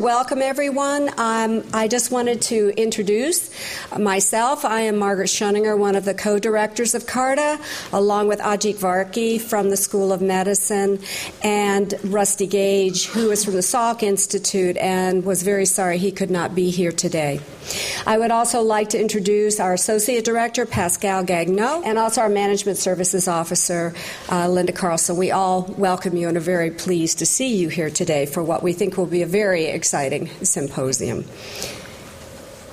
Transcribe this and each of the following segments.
Welcome everyone. Um, I just wanted to introduce myself. I am Margaret Schoeninger, one of the co directors of CARTA, along with Ajit Varki from the School of Medicine and Rusty Gage, who is from the Salk Institute and was very sorry he could not be here today. I would also like to introduce our Associate Director, Pascal Gagneux, and also our Management Services Officer, uh, Linda Carlson. We all welcome you and are very pleased to see you here today for what we think will be a very exciting symposium.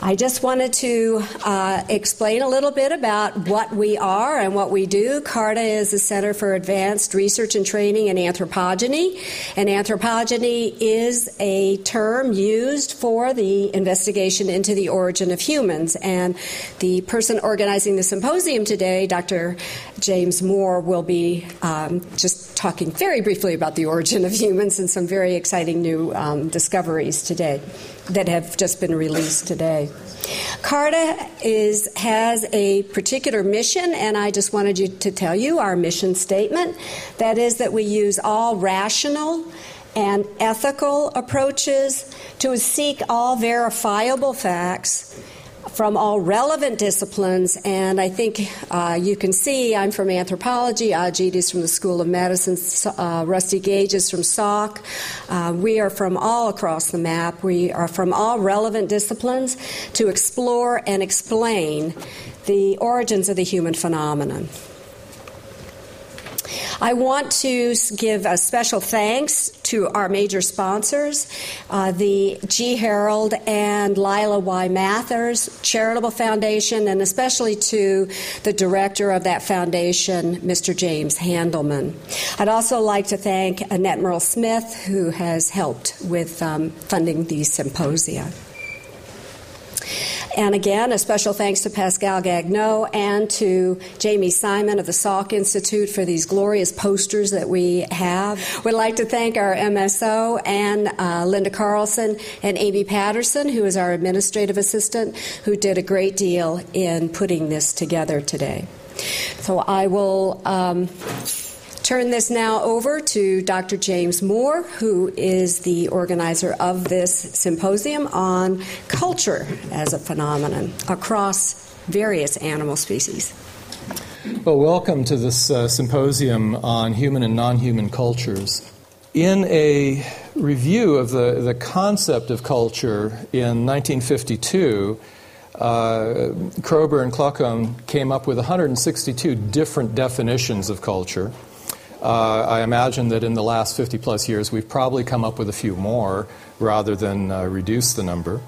I just wanted to uh, explain a little bit about what we are and what we do. CARTA is a Center for Advanced Research and Training in Anthropogeny, and anthropogeny is a term used for the investigation into the origin of humans. And the person organizing the symposium today, Dr. James Moore, will be um, just talking very briefly about the origin of humans and some very exciting new um, discoveries today that have just been released today. CARTA is, has a particular mission, and I just wanted you to tell you our mission statement. That is that we use all rational and ethical approaches to seek all verifiable facts from all relevant disciplines, and I think uh, you can see I'm from anthropology, Ajit is from the School of Medicine, uh, Rusty Gage is from Salk. Uh, we are from all across the map. We are from all relevant disciplines to explore and explain the origins of the human phenomenon. I want to give a special thanks to our major sponsors, uh, the G. Harold and Lila Y. Mathers Charitable Foundation, and especially to the director of that foundation, Mr. James Handelman. I'd also like to thank Annette Merle Smith, who has helped with um, funding these symposia. And again, a special thanks to Pascal Gagneux and to Jamie Simon of the Salk Institute for these glorious posters that we have. We'd like to thank our MSO and uh, Linda Carlson and Amy Patterson, who is our administrative assistant, who did a great deal in putting this together today. So I will. Um, turn this now over to Dr. James Moore, who is the organizer of this symposium on culture as a phenomenon across various animal species. Well, welcome to this uh, symposium on human and non human cultures. In a review of the, the concept of culture in 1952, uh, Kroeber and Kluckhohn came up with 162 different definitions of culture. Uh, I imagine that in the last 50 plus years, we've probably come up with a few more rather than uh, reduce the number.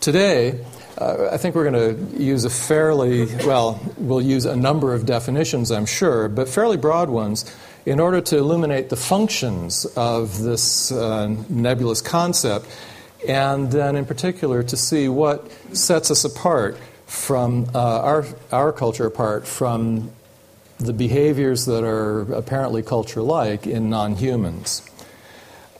Today, uh, I think we're going to use a fairly, well, we'll use a number of definitions, I'm sure, but fairly broad ones in order to illuminate the functions of this uh, nebulous concept, and then in particular to see what sets us apart from uh, our, our culture apart from the behaviors that are apparently culture like in non humans.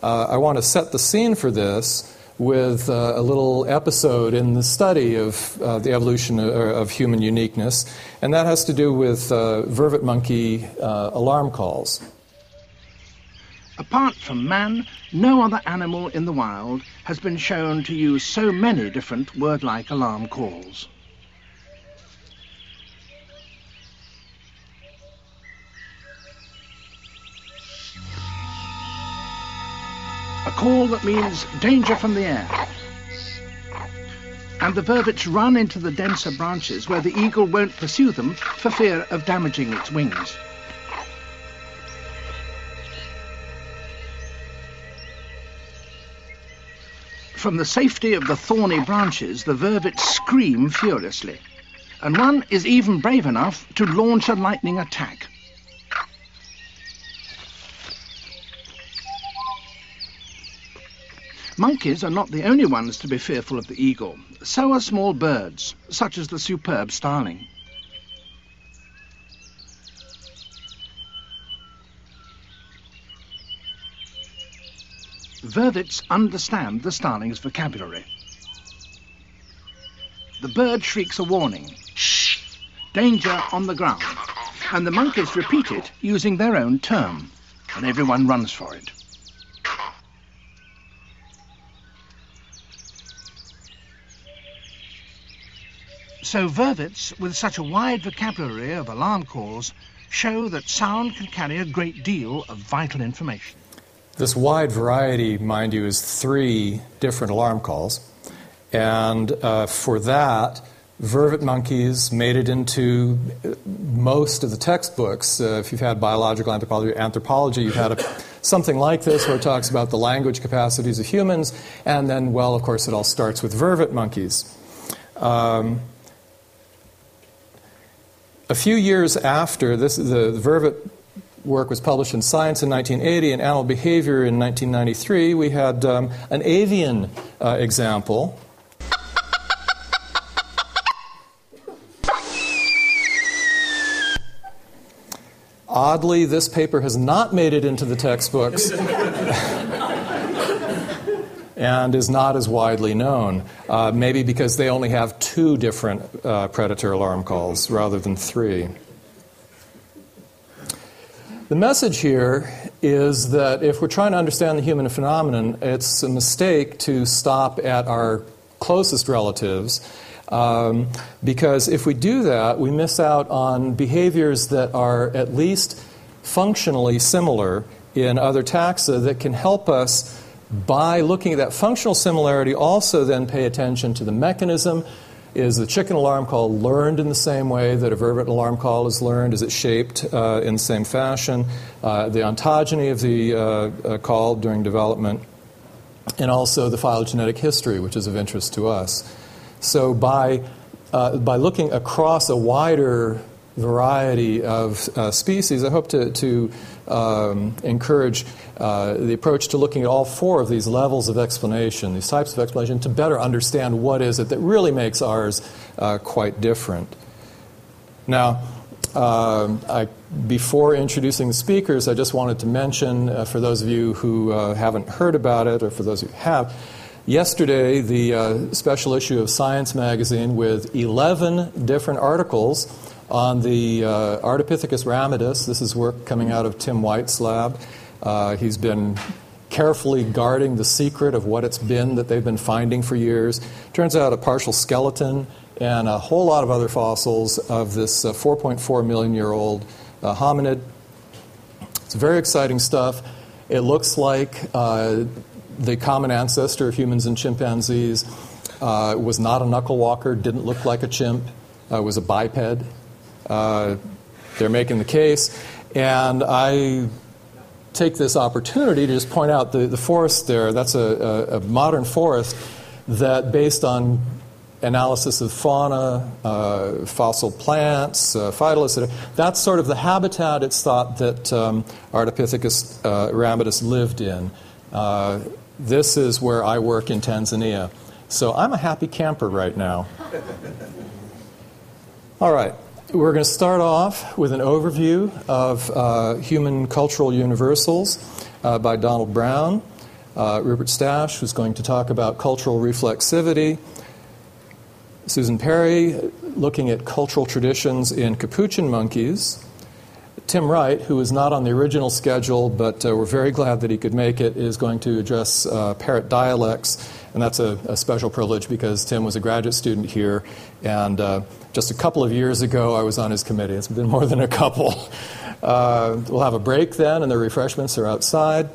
Uh, I want to set the scene for this with uh, a little episode in the study of uh, the evolution of, of, human uniqueness, and that has to do with uh, vervet monkey uh, alarm calls. Apart from man, no other animal in the wild has been shown to use so many different word like alarm calls. A call that means danger from the air. And the vervets run into the denser branches where the eagle won't pursue them for fear of damaging its wings. From the safety of the thorny branches, the vervets scream furiously, and one is even brave enough to launch a lightning attack. Monkeys are not the only ones to be fearful of the eagle. So are small birds, such as the superb starling. Vervets understand the starling's vocabulary. The bird shrieks a warning, shh, danger on the ground, and the monkeys repeat it using their own term, and everyone runs for it. So vervets with such a wide vocabulary of alarm calls show that sound can carry a great deal of vital information. This wide variety, mind you, is three different alarm calls. And uh, for that, vervet monkeys made it into most of the textbooks. Uh, if you've had biological anthropology, anthropology you've had a, something like this where it talks about the language capacities of humans. And then, well, of course, it all starts with vervet monkeys. Um, a few years after this, the, the vervet work was published in Science in 1980 and Animal Behavior in 1993, we had um, an avian uh, example. Oddly, this paper has not made it into the textbooks. and is not as widely known. Uh, maybe because they only have two different uh, predator alarm calls rather than three. The message here is that if we're trying to understand the human phenomenon, it's a mistake to stop at our closest relatives. Um, because if we do that, we miss out on behaviors that are at least functionally similar in other taxa that can help us by looking at that functional similarity, also then pay attention to the mechanism. Is the chicken alarm call learned in the same way that a vervet alarm call is learned? Is it shaped uh, in the same fashion? Uh, the ontogeny of the uh, uh, call during development, and also the phylogenetic history, which is of interest to us. So, by, uh, by looking across a wider variety of uh, species, I hope to, to um, encourage uh, the approach to looking at all four of these levels of explanation, these types of explanation, to better understand what is it that really makes ours uh, quite different. Now, uh, I, before introducing the speakers, I just wanted to mention, uh, for those of you who uh, haven't heard about it, or for those who have, yesterday the uh, special issue of Science magazine with 11 different articles on the uh, Ardipithecus ramidus. This is work coming out of Tim White's lab. Uh, he's been carefully guarding the secret of what it's been that they've been finding for years. Turns out a partial skeleton and a whole lot of other fossils of this uh, 4.4 million year old uh, hominid. It's very exciting stuff. It looks like uh, the common ancestor of humans and chimpanzees uh, was not a knuckle walker, didn't look like a chimp, was a biped. Uh, they're making the case. And I take this opportunity to just point out the, the forest there. That's a, a, a modern forest that, based on analysis of fauna, uh, fossil plants, uh, phytoliths, that's sort of the habitat it's thought that um, Ardipithecus uh, ramidus lived in. Uh, this is where I work in Tanzania. So I'm a happy camper right now. All right. We're going to start off with an overview of uh, human cultural universals uh, by Donald Brown. Uh, Rupert Stasch was going to talk about cultural reflexivity. Susan Perry looking at cultural traditions in capuchin monkeys. Tim Wright, who is not on the original schedule, but uh, we're very glad that he could make it, is going to address uh, parrot dialects, and that's a, a, special privilege because Tim was a graduate student here, and uh, just a couple of years ago, I was on his committee. It's been more than a couple. Uh, we'll have a break then, and the refreshments are outside.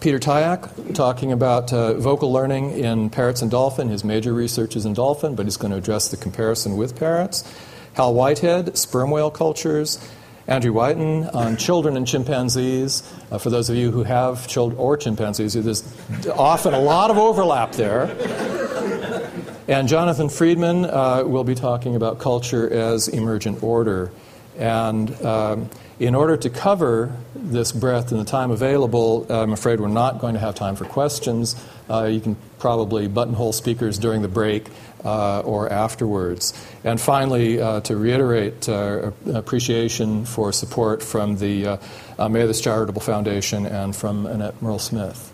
Peter Tyack talking about uh, vocal learning in parrots and dolphin. His major research is in dolphin, but he's going to address the comparison with parrots. Hal Whitehead, sperm whale cultures. Andrew Whiten on children and chimpanzees. Uh, for those of you who have children or chimpanzees, there's often a lot of overlap there. And Jonathan Friedman uh, will be talking about culture as emergent order. And um, in order to cover this breadth in the time available, I'm afraid we're not going to have time for questions. Uh, you can probably buttonhole speakers during the break uh, or afterwards. And finally, uh, to reiterate uh, appreciation for support from the uh, Mathers Charitable Foundation and from Annette Merle Smith.